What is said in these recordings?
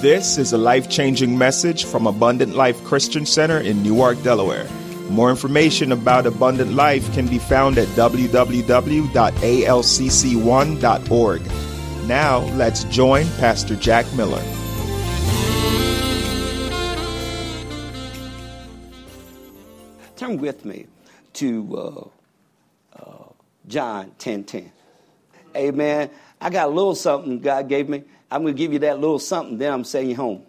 This is a life changing message from Abundant Life Christian Center in Newark, Delaware. More information about Abundant Life can be found at www.alcc1.org. Now, let's join Pastor Jack Miller. Turn with me to uh, uh, John 10 10. Amen. I got a little something God gave me. I'm going to give you that little something, then I'm sending you home.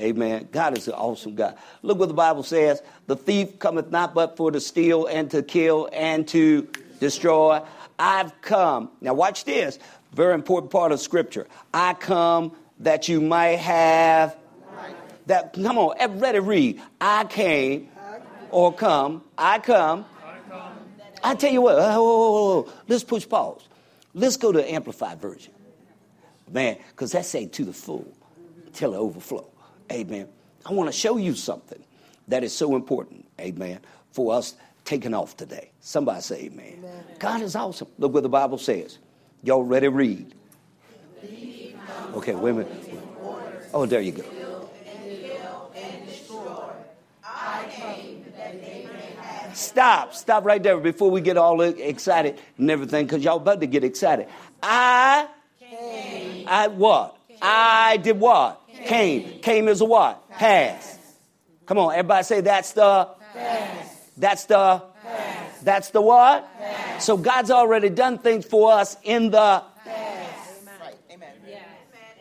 Amen. God is an awesome God. Look what the Bible says The thief cometh not but for to steal and to kill and to destroy. I've come. Now, watch this. Very important part of Scripture. I come that you might have. That come on, everybody read. I came or come. I come. I tell you what. Oh, let's push pause. Let's go to the Amplified version. Man, because that's saying to the full till it overflow. Amen. I want to show you something that is so important, amen, for us taking off today. Somebody say amen. amen. God is awesome. Look what the Bible says. Y'all ready to read? Okay, wait a minute. Oh, there you go. Stop, stop right there before we get all excited and everything, because y'all about to get excited. I. I what? Came. I did what? Came. Came, came is a what? Past. Come on, everybody say that's the past. That's the past. That's the what? Past. So God's already done things for us in the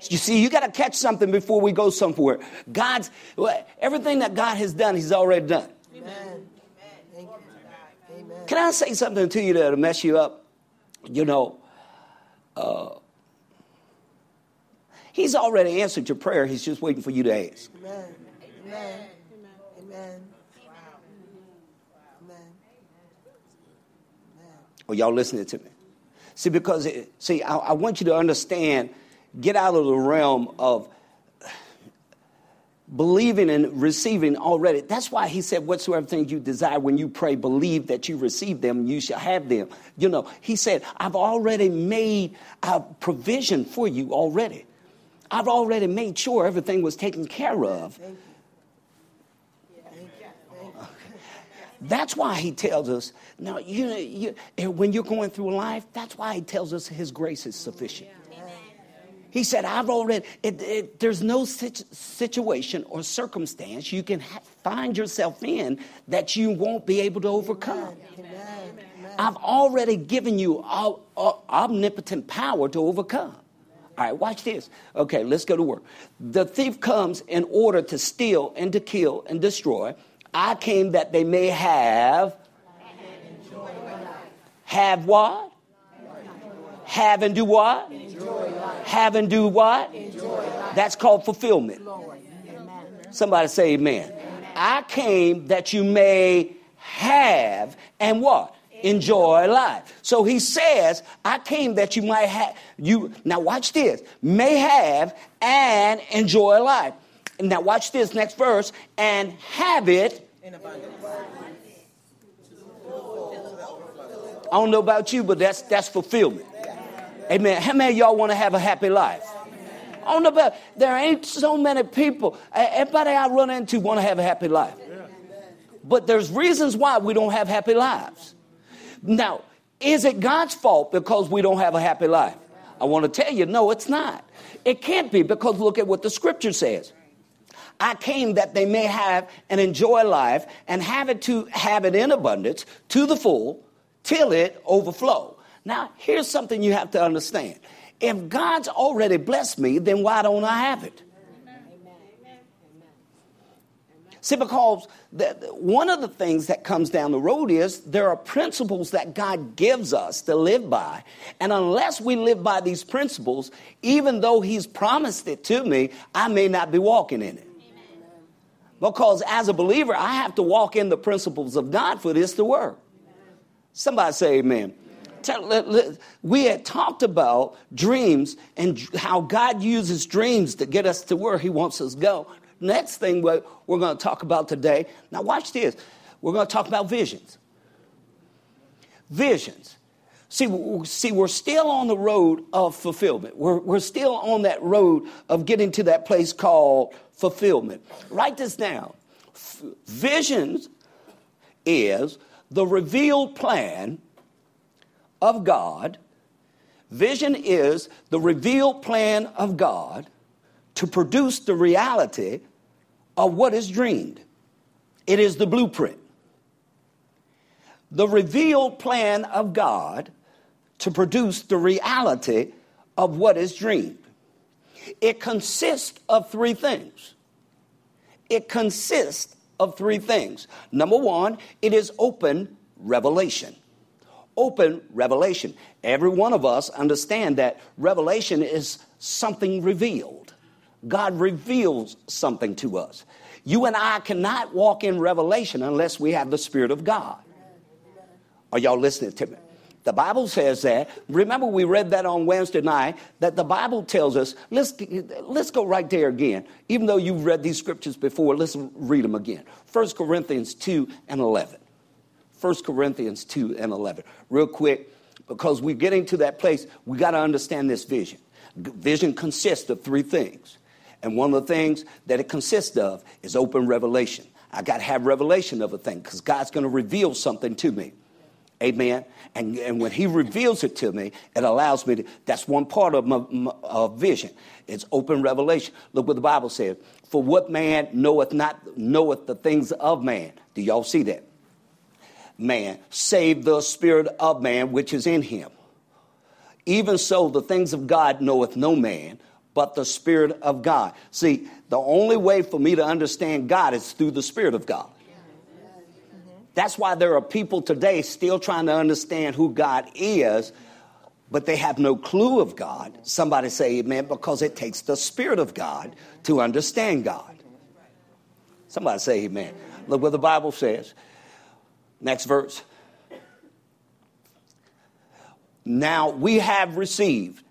you see, you got to catch something before we go somewhere. God's everything that God has done, He's already done. Amen. Can I say something to you that'll mess you up? You know, uh, He's already answered your prayer. He's just waiting for you to ask. Amen. Amen. Amen. Amen. Oh, y'all listening to me? See, because, it, see, I, I want you to understand, get out of the realm of believing and receiving already. That's why he said, Whatsoever things you desire when you pray, believe that you receive them, you shall have them. You know, he said, I've already made a provision for you already. I've already made sure everything was taken care of. That's why he tells us, now, you, you, eh, when you're going through life, that's why he tells us his grace is sufficient. He said, I've already, it, it, there's no situ- situation or circumstance you can ha- find yourself in that you won't be able to overcome. Amen. I've already given you all, all, omnipotent power to overcome. All right, watch this. Okay, let's go to work. The thief comes in order to steal and to kill and destroy. I came that they may have. Have what? Have and do what? Have and do what? That's called fulfillment. Somebody say amen. amen. I came that you may have and what? Enjoy life. So he says, I came that you might have you now watch this. May have and enjoy life. Now watch this next verse and have it. I don't know about you, but that's that's fulfillment. Amen. How many y'all want to have a happy life? I don't know about there ain't so many people. Everybody I run into want to have a happy life. But there's reasons why we don't have happy lives. Now, is it God's fault because we don't have a happy life? I want to tell you, no, it's not. It can't be because look at what the scripture says. I came that they may have and enjoy life and have it to have it in abundance to the full till it overflow. Now, here's something you have to understand. If God's already blessed me, then why don't I have it? See, because one of the things that comes down the road is there are principles that God gives us to live by. And unless we live by these principles, even though He's promised it to me, I may not be walking in it. Because as a believer, I have to walk in the principles of God for this to work. Somebody say amen we had talked about dreams and how God uses dreams to get us to where He wants us to go. Next thing we're, we're going to talk about today. Now, watch this. We're going to talk about visions. Visions. See, see, we're still on the road of fulfillment. We're, we're still on that road of getting to that place called fulfillment. Write this down. F- visions is the revealed plan of God. Vision is the revealed plan of God to produce the reality of what is dreamed. It is the blueprint. The revealed plan of God to produce the reality of what is dreamed. It consists of three things. It consists of three things. Number one, it is open revelation. Open revelation. Every one of us understand that revelation is something revealed. God reveals something to us. You and I cannot walk in revelation unless we have the Spirit of God. Are y'all listening to me? The Bible says that. Remember, we read that on Wednesday night, that the Bible tells us, let's, let's go right there again. Even though you've read these scriptures before, let's read them again. 1 Corinthians 2 and 11. 1 Corinthians 2 and 11. Real quick, because we're getting to that place, we got to understand this vision. Vision consists of three things. And one of the things that it consists of is open revelation. I got to have revelation of a thing because God's going to reveal something to me. Amen. And, and when he reveals it to me, it allows me to, that's one part of my, my uh, vision. It's open revelation. Look what the Bible says. For what man knoweth not, knoweth the things of man. Do y'all see that? Man, save the spirit of man which is in him. Even so, the things of God knoweth no man, but the Spirit of God. See, the only way for me to understand God is through the Spirit of God. That's why there are people today still trying to understand who God is, but they have no clue of God. Somebody say amen, because it takes the Spirit of God to understand God. Somebody say amen. Look what the Bible says. Next verse. Now we have received.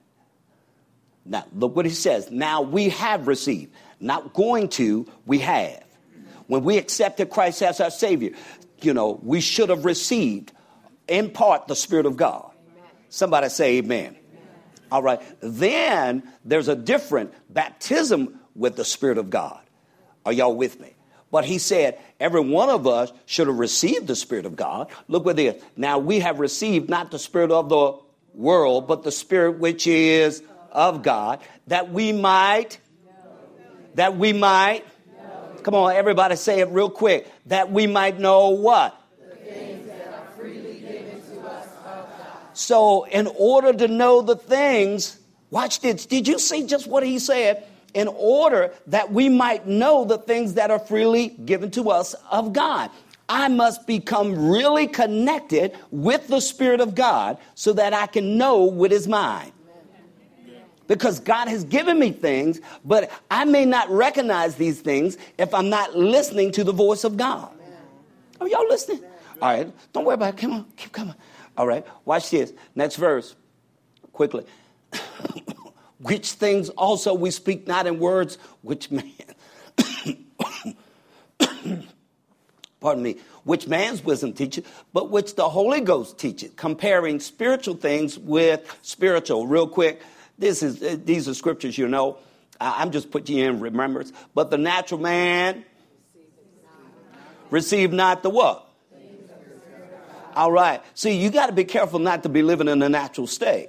Now, look what he says. Now we have received. Not going to, we have. When we accepted Christ as our Savior, you know, we should have received in part the Spirit of God. Somebody say amen. amen. All right. Then there's a different baptism with the Spirit of God. Are y'all with me? But he said, every one of us should have received the Spirit of God. Look what this. Now we have received not the Spirit of the world, but the Spirit which is of God, that we might, that we might Come on, everybody say it real quick. That we might know what? So, in order to know the things, watch this. Did you see just what he said? In order that we might know the things that are freely given to us of God. I must become really connected with the Spirit of God so that I can know what is mine because God has given me things, but I may not recognize these things if I'm not listening to the voice of God. Are y'all listening? All right, don't worry about it. Come on, keep coming. All right, watch this. Next verse, quickly. which things also we speak not in words, which man, pardon me, which man's wisdom teaches, but which the Holy Ghost teaches, comparing spiritual things with spiritual. Real quick, this is, uh, these are scriptures you know. I'm just putting you in remembrance. But the natural man receive not the what? All right. See, you got to be careful not to be living in a natural state.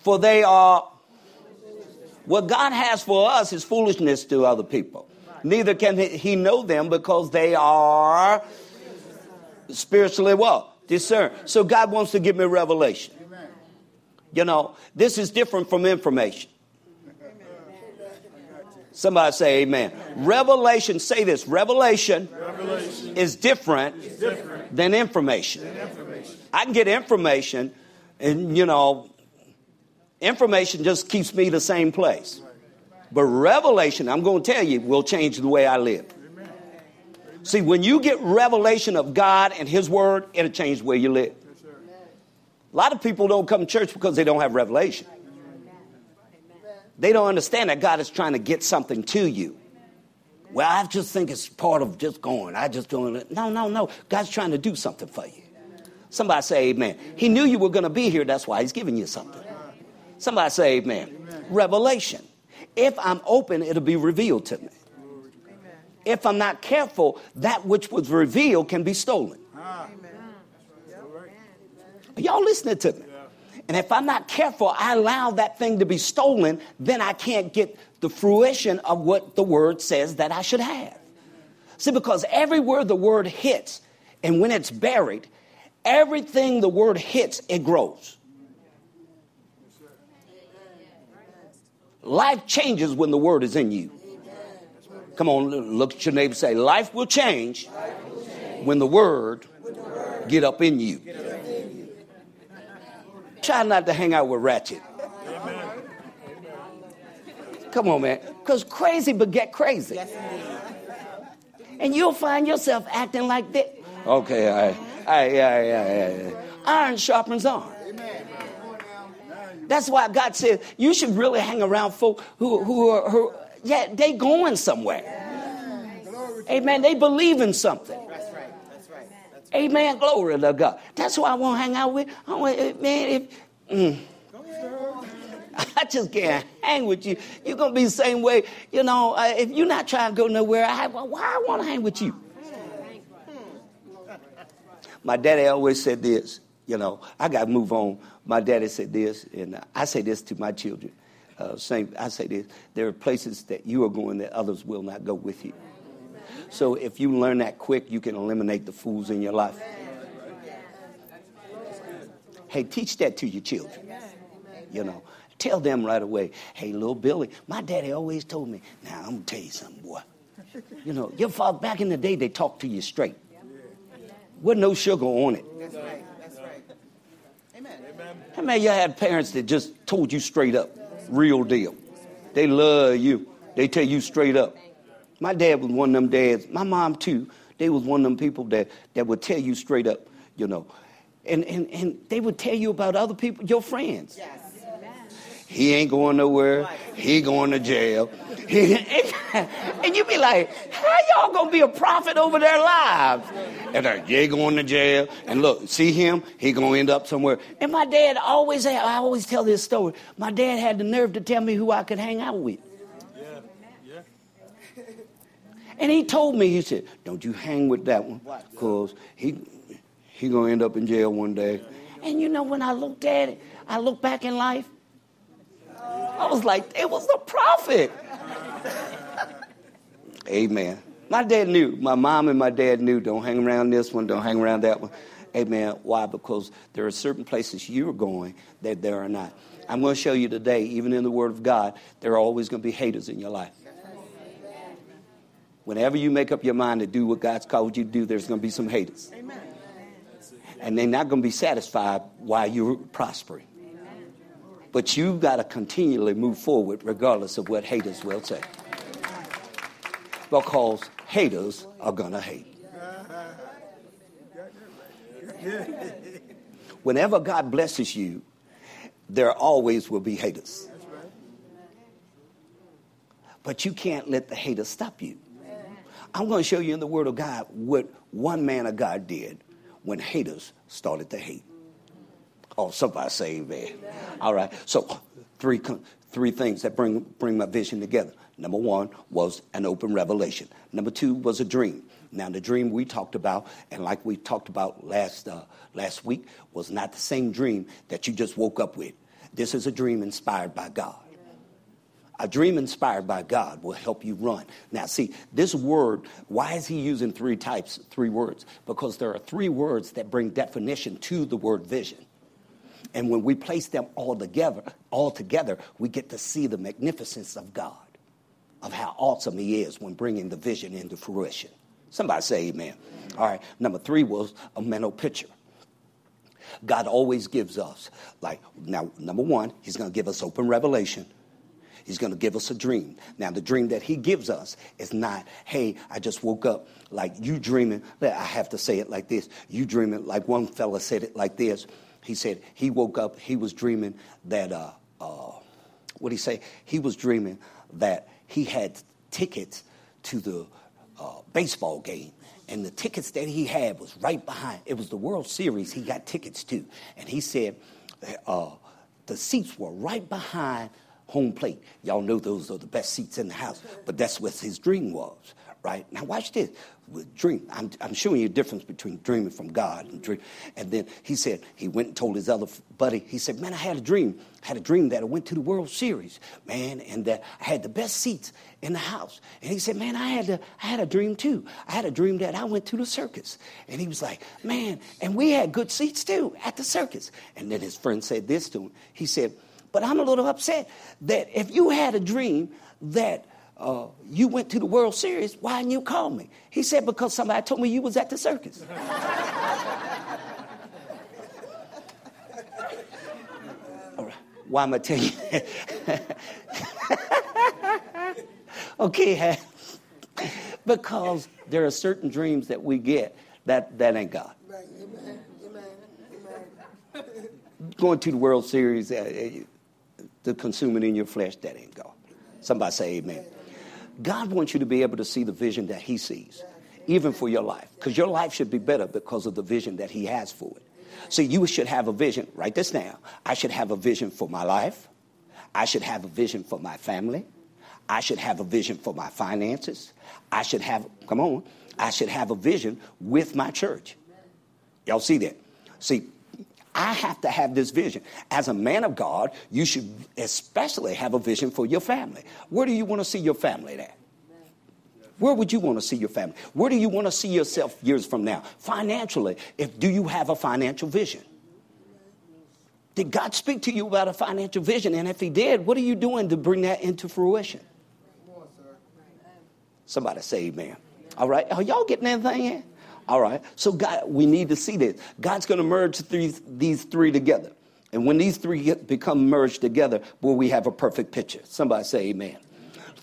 For they are, what God has for us is foolishness to other people. Neither can he know them because they are spiritually what? Discerned. So God wants to give me revelation. You know, this is different from information. Somebody say amen. Revelation, say this revelation, revelation is, different is different, than information. Than information. I can get information, and you know, information just keeps me the same place. But revelation, I'm going to tell you, will change the way I live. See, when you get revelation of God and His Word, it'll change the way you live. A lot of people don't come to church because they don't have revelation. They don't understand that God is trying to get something to you. Well, I just think it's part of just going. I just doing it. No, no, no. God's trying to do something for you. Somebody say amen. He knew you were going to be here. That's why he's giving you something. Somebody say amen. amen. Revelation. If I'm open, it'll be revealed to me. If I'm not careful, that which was revealed can be stolen. Are y'all listening to me? And if I'm not careful, I allow that thing to be stolen, then I can't get the fruition of what the word says that I should have. See, because everywhere the word hits, and when it's buried, everything the word hits, it grows. Life changes when the word is in you. Come on, look at your neighbor say, Life will change, when the word, get up in you. Try not to hang out with ratchet. Come on, man. Because crazy beget crazy. And you'll find yourself acting like that. Okay, all right. All right, yeah, yeah, yeah. Iron sharpens iron. That's why God said you should really hang around folk who, who are, who, yeah, they going somewhere. Amen. They believe in something. That's right. That's right. Amen. Glory to God. That's why I want to hang out with. I want, man, if mm, I just can't hang with you. You're gonna be the same way. You know, uh, if you're not trying to go nowhere, I, why I want to hang with you? My daddy always said this. You know, I got to move on. My daddy said this, and I say this to my children. Uh, same, I say this: there are places that you are going that others will not go with you. So if you learn that quick, you can eliminate the fools in your life. Hey, teach that to your children. You know, tell them right away. Hey, little Billy, my daddy always told me. Now I'm gonna tell you something, boy. You know, your father back in the day they talked to you straight. With no sugar on it. That's right. That's right. Amen. How many of you had parents that just told you straight up, real deal? They love you. They tell you straight up. My dad was one of them dads. My mom too. They was one of them people that, that would tell you straight up, you know. And, and, and they would tell you about other people, your friends. Yes. He ain't going nowhere. He going to jail. and you be like, how y'all gonna be a prophet over their lives? And they're, they going to jail. And look, see him? He gonna end up somewhere. And my dad always, I always tell this story. My dad had the nerve to tell me who I could hang out with. And he told me, he said, don't you hang with that one because he, he going to end up in jail one day. And you know, when I looked at it, I looked back in life, I was like, it was a prophet. Amen. My dad knew. My mom and my dad knew. Don't hang around this one. Don't hang around that one. Amen. Why? Because there are certain places you're going that there are not. I'm going to show you today, even in the Word of God, there are always going to be haters in your life. Whenever you make up your mind to do what God's called you to do, there's going to be some haters. Amen. And they're not going to be satisfied while you're prospering. But you've got to continually move forward regardless of what haters will say. Because haters are going to hate. Whenever God blesses you, there always will be haters. But you can't let the haters stop you. I'm going to show you in the Word of God what one man of God did when haters started to hate. Oh, somebody say amen. All right. So three three things that bring bring my vision together. Number one was an open revelation. Number two was a dream. Now the dream we talked about, and like we talked about last uh, last week, was not the same dream that you just woke up with. This is a dream inspired by God. A dream inspired by God will help you run. Now, see, this word, why is he using three types, three words? Because there are three words that bring definition to the word vision. And when we place them all together, all together, we get to see the magnificence of God, of how awesome he is when bringing the vision into fruition. Somebody say amen. All right, number three was a mental picture. God always gives us, like, now, number one, he's going to give us open revelation. He's going to give us a dream. Now, the dream that he gives us is not, hey, I just woke up like you dreaming. I have to say it like this. You dreaming, like one fella said it like this. He said he woke up, he was dreaming that, uh, uh, what did he say? He was dreaming that he had tickets to the uh, baseball game and the tickets that he had was right behind. It was the World Series he got tickets to. And he said uh, the seats were right behind home plate. Y'all know those are the best seats in the house, but that's what his dream was, right? Now watch this. With dream, I'm, I'm showing you a difference between dreaming from God and dream. And then he said he went and told his other buddy. He said, "Man, I had a dream. I had a dream that I went to the World Series, man, and that I had the best seats in the house." And he said, "Man, I had a, I had a dream too. I had a dream that I went to the circus." And he was like, "Man, and we had good seats too at the circus." And then his friend said this to him. He said but I'm a little upset that if you had a dream that uh, you went to the World Series, why didn't you call me? He said, because somebody told me you was at the circus. All right. Why am I telling you okay, because there are certain dreams that we get that, that ain't God. Going to the World Series, uh, the consuming in your flesh, that ain't God. Somebody say amen. God wants you to be able to see the vision that He sees, even for your life, because your life should be better because of the vision that He has for it. So you should have a vision. Write this down. I should have a vision for my life. I should have a vision for my family. I should have a vision for my finances. I should have, come on, I should have a vision with my church. Y'all see that? See, I have to have this vision. As a man of God, you should especially have a vision for your family. Where do you want to see your family at? Where would you want to see your family? Where do you want to see yourself years from now? Financially, if do you have a financial vision? Did God speak to you about a financial vision? And if he did, what are you doing to bring that into fruition? Somebody say amen. All right. Are y'all getting anything in? All right. So God, we need to see this. God's going to merge these, these three together. And when these three get, become merged together, boy, we have a perfect picture. Somebody say amen.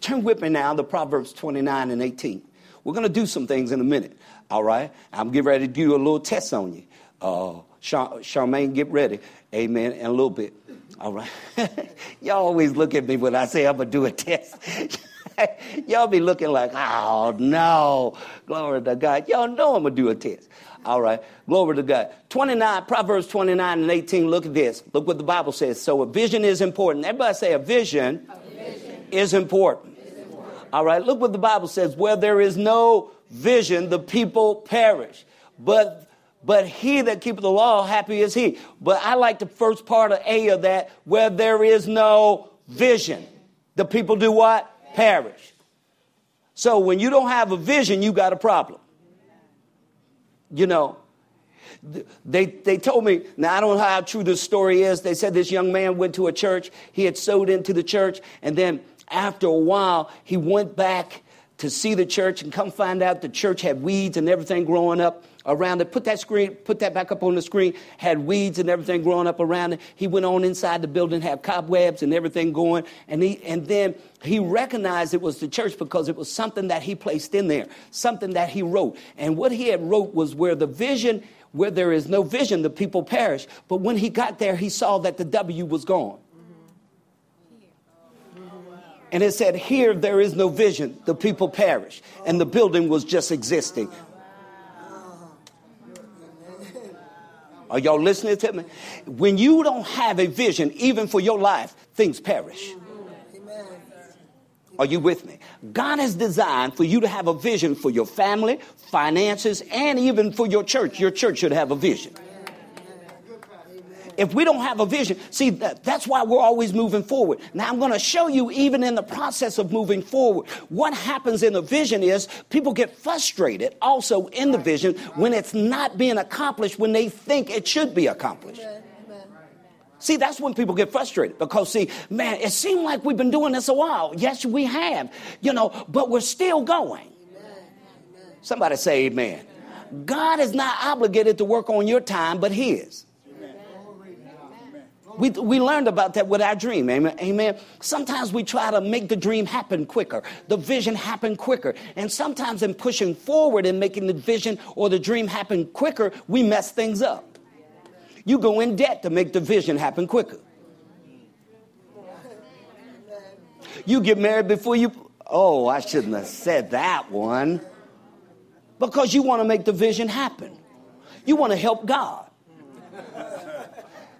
Turn with me now to Proverbs 29 and 18. We're going to do some things in a minute. All right. I'm getting ready to do a little test on you. Uh, Char- Charmaine, get ready. Amen. In a little bit. All right. Y'all always look at me when I say I'm going to do a test. Y'all be looking like, oh no, glory to God. Y'all know I'm gonna do a test. All right, glory to God. 29, Proverbs 29 and 18. Look at this. Look what the Bible says. So a vision is important. Everybody say a vision, a vision. Is, important. is important. All right, look what the Bible says. Where there is no vision, the people perish. But but he that keepeth the law, happy is he. But I like the first part of A of that, where there is no vision. The people do what? Perish. So when you don't have a vision, you got a problem. You know, they, they told me, now I don't know how true this story is. They said this young man went to a church, he had sowed into the church, and then after a while, he went back to see the church and come find out the church had weeds and everything growing up around it. Put that screen, put that back up on the screen. Had weeds and everything growing up around it. He went on inside the building, had cobwebs and everything going, and he and then he recognized it was the church because it was something that he placed in there, something that he wrote. And what he had wrote was where the vision, where there is no vision, the people perish. But when he got there, he saw that the W was gone. And it said, Here there is no vision, the people perish. And the building was just existing. Are y'all listening to me? When you don't have a vision, even for your life, things perish. Are you with me? God has designed for you to have a vision for your family, finances, and even for your church. Your church should have a vision. If we don't have a vision, see, that, that's why we're always moving forward. Now, I'm going to show you, even in the process of moving forward, what happens in the vision is people get frustrated also in the vision when it's not being accomplished when they think it should be accomplished. See, that's when people get frustrated because, see, man, it seemed like we've been doing this a while. Yes, we have, you know, but we're still going. Somebody say amen. God is not obligated to work on your time, but His. We, we learned about that with our dream. Amen. Amen. Sometimes we try to make the dream happen quicker, the vision happen quicker. And sometimes in pushing forward and making the vision or the dream happen quicker, we mess things up. You go in debt to make the vision happen quicker. You get married before you. Oh, I shouldn't have said that one. Because you want to make the vision happen. You want to help God.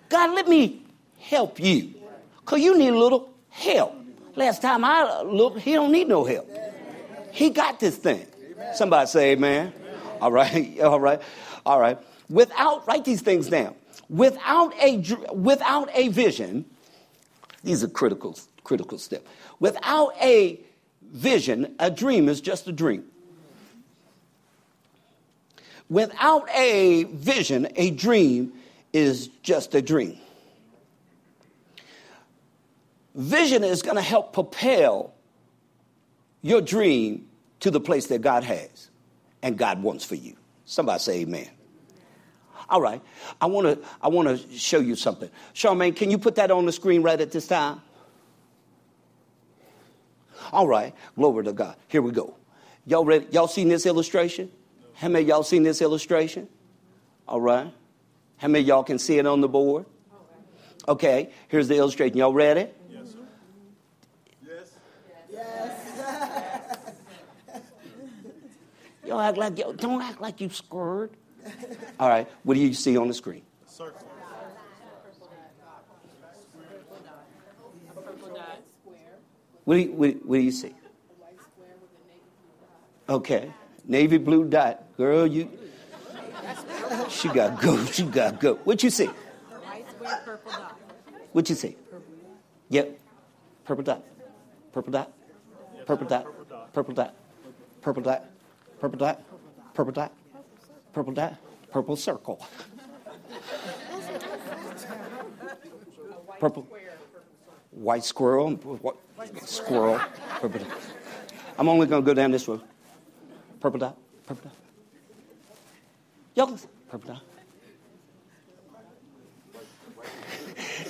God, let me help you. Because you need a little help. Last time I looked, he don't need no help. He got this thing. Somebody say amen. All right, all right, all right. Without, write these things down. Without a, without a vision, these are critical, critical steps. Without a vision, a dream is just a dream. Without a vision, a dream is just a dream. Vision is going to help propel your dream to the place that God has and God wants for you. Somebody say amen. All right. I want to I want to show you something. Charmaine, can you put that on the screen right at this time? All right. Glory to God. Here we go. Y'all ready? Y'all seen this illustration? How many y'all seen this illustration? All right. How many y'all can see it on the board? Okay. Here's the illustration. Y'all ready? Yes, sir. Yes. Yes. Y'all act like don't act like you scared. All right. What do you see on the screen? Circle. What do you, what, what do you see? Okay. Navy blue dot. Girl, you. She got go. She got go. What you see? What you see? Yep. Purple dot. Purple dot. Purple dot. Purple dot. Purple dot. Purple dot. Purple dot. Purple dot. Purple circle. Purple. White squirrel. What? Squirrel. Purple dot. I'm only going to go down this road. Purple dot. Purple dot. Y'all, purple dot.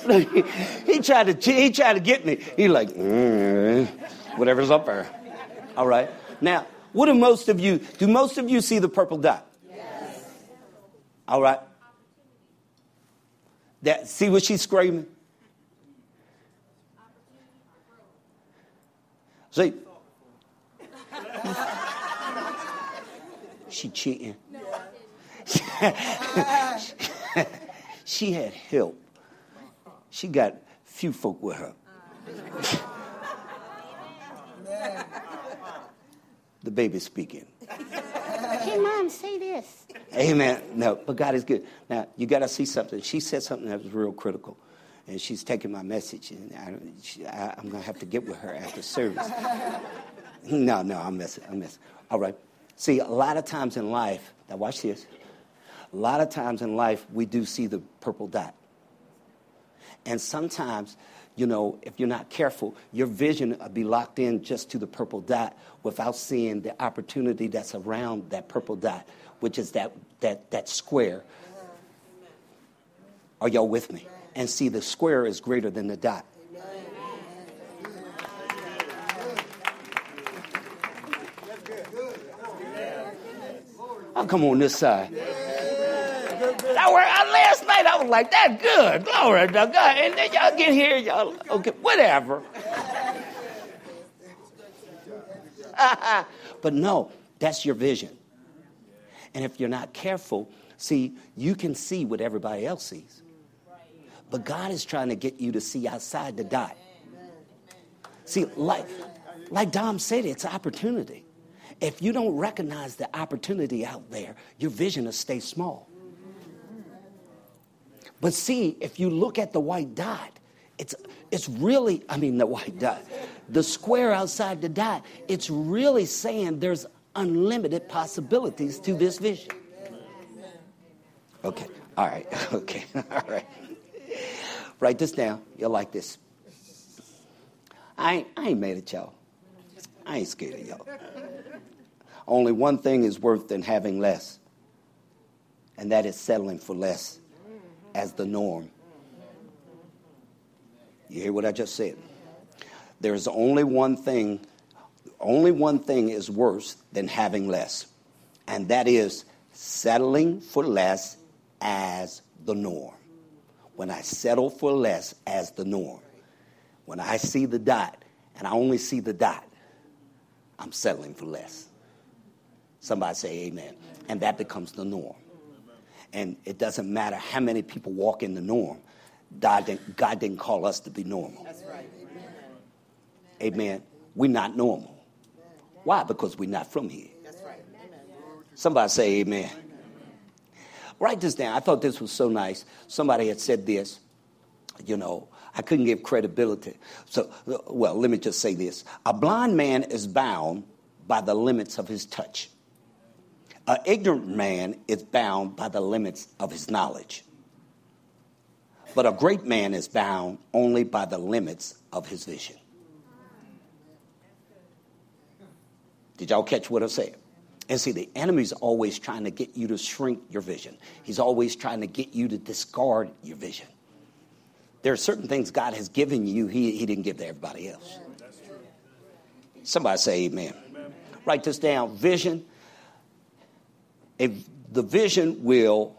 he tried to he tried to get me. He like mm, whatever's up there. All right. Now, what do most of you do? Most of you see the purple dot? Yes. All right. That see what she's screaming. See. she cheating. she had help. She got few folk with her. The baby speaking. Hey, mom, say this. Amen. No, but God is good. Now, you got to see something. She said something that was real critical. And she's taking my message, and I, she, I, I'm going to have to get with her after service. no, no, I'm messing. I'm messing. All right. See, a lot of times in life, now watch this. A lot of times in life, we do see the purple dot. And sometimes, you know, if you're not careful, your vision will be locked in just to the purple dot without seeing the opportunity that's around that purple dot, which is that, that, that square. Are y'all with me? And see, the square is greater than the dot. I'll come on this side. I, uh, last night I was like, that good. Glory to God. And then y'all get here, y'all, okay, whatever. but no, that's your vision. And if you're not careful, see, you can see what everybody else sees. But God is trying to get you to see outside the dot. See, like, like Dom said, it's opportunity. If you don't recognize the opportunity out there, your vision will stay small. But see, if you look at the white dot, it's, it's really, I mean, the white dot, the square outside the dot, it's really saying there's unlimited possibilities to this vision. Okay, all right, okay, all right. Write this down. You'll like this. I ain't, I ain't mad y'all. I ain't scared of y'all. Only one thing is worth than having less, and that is settling for less as the norm. You hear what I just said? There's only one thing, only one thing is worse than having less, and that is settling for less as the norm. When I settle for less as the norm, when I see the dot and I only see the dot, I'm settling for less. Somebody say amen. And that becomes the norm. And it doesn't matter how many people walk in the norm. God didn't, God didn't call us to be normal. That's right. Amen. We're not normal. Why? Because we're not from here. That's right. Somebody say amen. Write this down. I thought this was so nice. Somebody had said this, you know, I couldn't give credibility. So, well, let me just say this. A blind man is bound by the limits of his touch. An ignorant man is bound by the limits of his knowledge. But a great man is bound only by the limits of his vision. Did y'all catch what I said? And see, the enemy's always trying to get you to shrink your vision. He's always trying to get you to discard your vision. There are certain things God has given you, He, he didn't give to everybody else. Somebody say amen. amen. Write this down. Vision. If the vision will,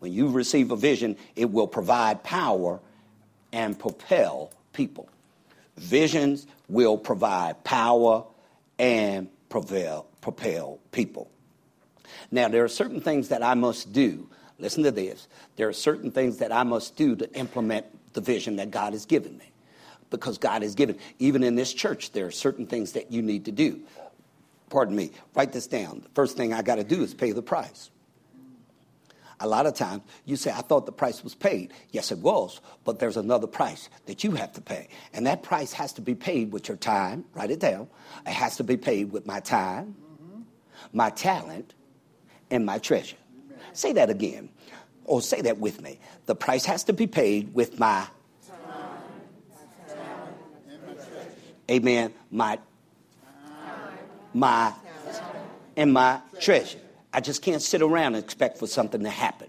when you receive a vision, it will provide power and propel people. Visions will provide power and propel, propel people. Now, there are certain things that I must do. Listen to this. There are certain things that I must do to implement the vision that God has given me. Because God has given, even in this church, there are certain things that you need to do. Pardon me, write this down. The first thing I got to do is pay the price. A lot of times you say, I thought the price was paid. Yes, it was, but there's another price that you have to pay. And that price has to be paid with your time. Write it down. It has to be paid with my time, my talent, and my treasure. Say that again. Or say that with me. The price has to be paid with my time, Amen. My my and my treasure. I just can't sit around and expect for something to happen.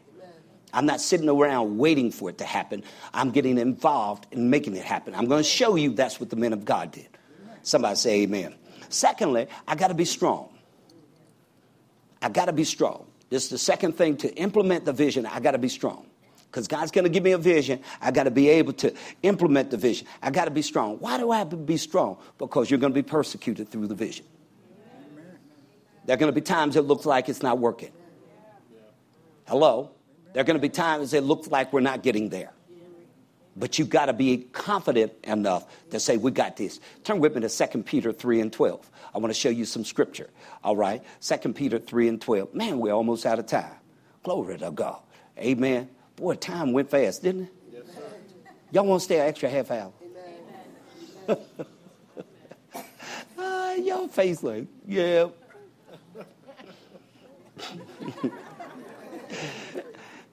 I'm not sitting around waiting for it to happen. I'm getting involved in making it happen. I'm going to show you that's what the men of God did. Somebody say amen. Secondly, I got to be strong. I got to be strong. This is the second thing to implement the vision. I got to be strong. Because God's going to give me a vision. I got to be able to implement the vision. I got to be strong. Why do I have to be strong? Because you're going to be persecuted through the vision. There are going to be times it looks like it's not working. Hello? There are going to be times it looks like we're not getting there. But you've got to be confident enough to say, We got this. Turn with me to 2 Peter 3 and 12. I want to show you some scripture. All right? 2 Peter 3 and 12. Man, we're almost out of time. Glory to God. Amen. Boy, time went fast, didn't it? Yes, Y'all want to stay an extra half hour? uh, y'all face like, yeah.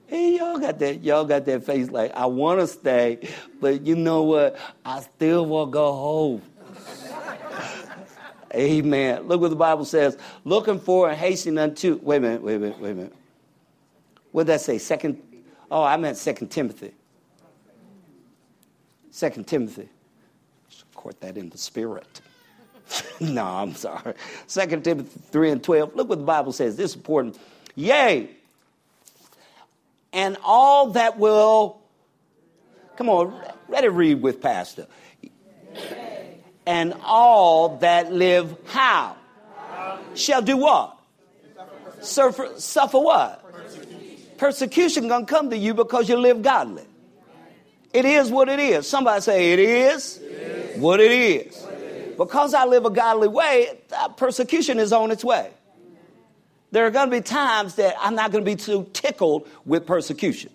Hey, y'all got that, y'all got that face like, I want to stay, but you know what? I still want to go home. Amen. Look what the Bible says. Looking for and hastening unto. Wait a minute, wait a minute, wait a minute. What did that say? Second. Oh, I meant Second Timothy. Second Timothy. Court that in the spirit. no, I'm sorry. Second Timothy 3 and 12. Look what the Bible says. This is important. Yea, and all that will, come on, it read with Pastor. And all that live how? Shall do what? Suffer, suffer what? Persecution gonna come to you because you live godly. It is what it is. Somebody say it is, it is. What, it is. what it is. Because I live a godly way, persecution is on its way. There are going to be times that I'm not going to be too tickled with persecution.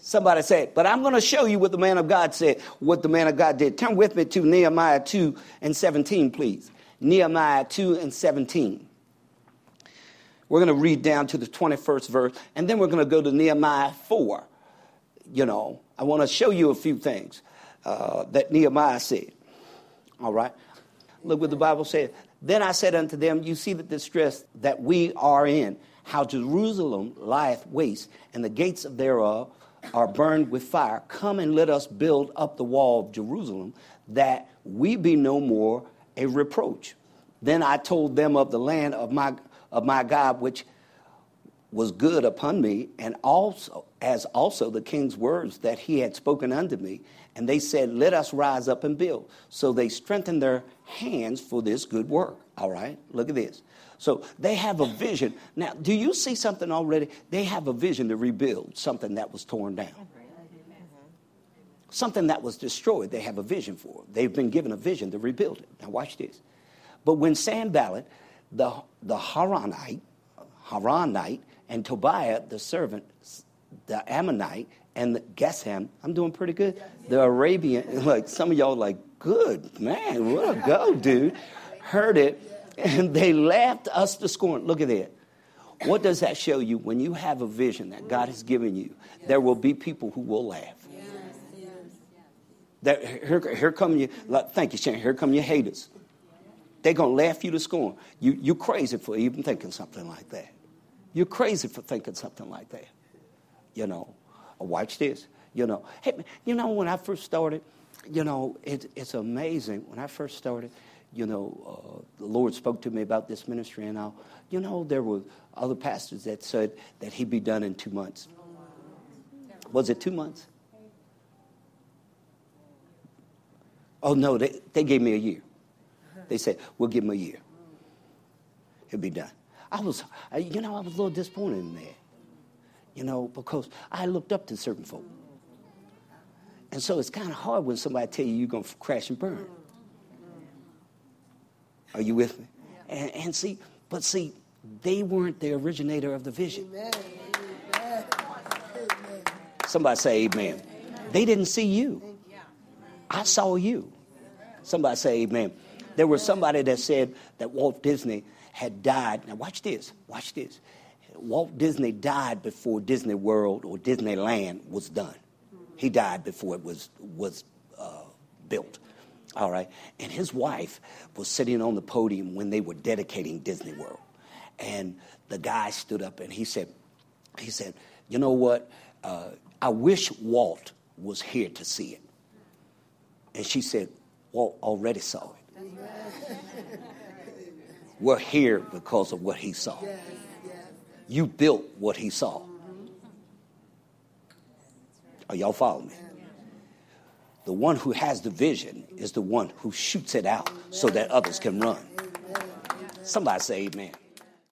Somebody said, but I'm going to show you what the man of God said, what the man of God did. Turn with me to Nehemiah 2 and 17, please. Nehemiah 2 and 17. We're going to read down to the 21st verse, and then we're going to go to Nehemiah 4. You know, I want to show you a few things uh, that Nehemiah said. All right? Look what the Bible says. Then I said unto them, You see the distress that we are in, how Jerusalem lieth waste, and the gates thereof are burned with fire. Come and let us build up the wall of Jerusalem, that we be no more a reproach. Then I told them of the land of my, of my God, which was good upon me, and also as also the king's words that he had spoken unto me. And they said, Let us rise up and build. So they strengthened their hands for this good work. All right, look at this. So they have a vision. Now, do you see something already? They have a vision to rebuild something that was torn down. Something that was destroyed, they have a vision for. They've been given a vision to rebuild it. Now, watch this. But when Sanballat, the, the Haranite, Haranite, and Tobiah, the servant, the Ammonite, and the Geshem, I'm doing pretty good. The Arabian, like some of y'all like, good, man, what a go, dude. Heard it, and they laughed us to scorn. Look at that. What does that show you? When you have a vision that God has given you, there will be people who will laugh. That, here, here come you, like, thank you, Shane. Here come your haters. They're to laugh you to scorn. You, you're crazy for even thinking something like that. You're crazy for thinking something like that. You know, watch this. You know, hey, you know, when I first started, you know, it, it's amazing. When I first started, you know, uh, the Lord spoke to me about this ministry and I, You know, there were other pastors that said that he'd be done in two months. Was it two months? Oh, no, they, they gave me a year. They said, we'll give him a year. He'll be done. I was, you know, I was a little disappointed in that. You know, because I looked up to certain folk. And so it's kind of hard when somebody tell you you're going to crash and burn. Are you with me? And, and see, but see, they weren't the originator of the vision. Somebody say amen. They didn't see you. I saw you. Somebody say amen. There was somebody that said that Walt Disney had died. Now, watch this. Watch this. Walt Disney died before Disney World or Disneyland was done. He died before it was, was uh, built. All right. And his wife was sitting on the podium when they were dedicating Disney World. And the guy stood up and he said, he said, you know what? Uh, I wish Walt was here to see it. And she said, Walt already saw it. We're here because of what he saw. You built what he saw. Are y'all following me? The one who has the vision is the one who shoots it out so that others can run. Somebody say amen.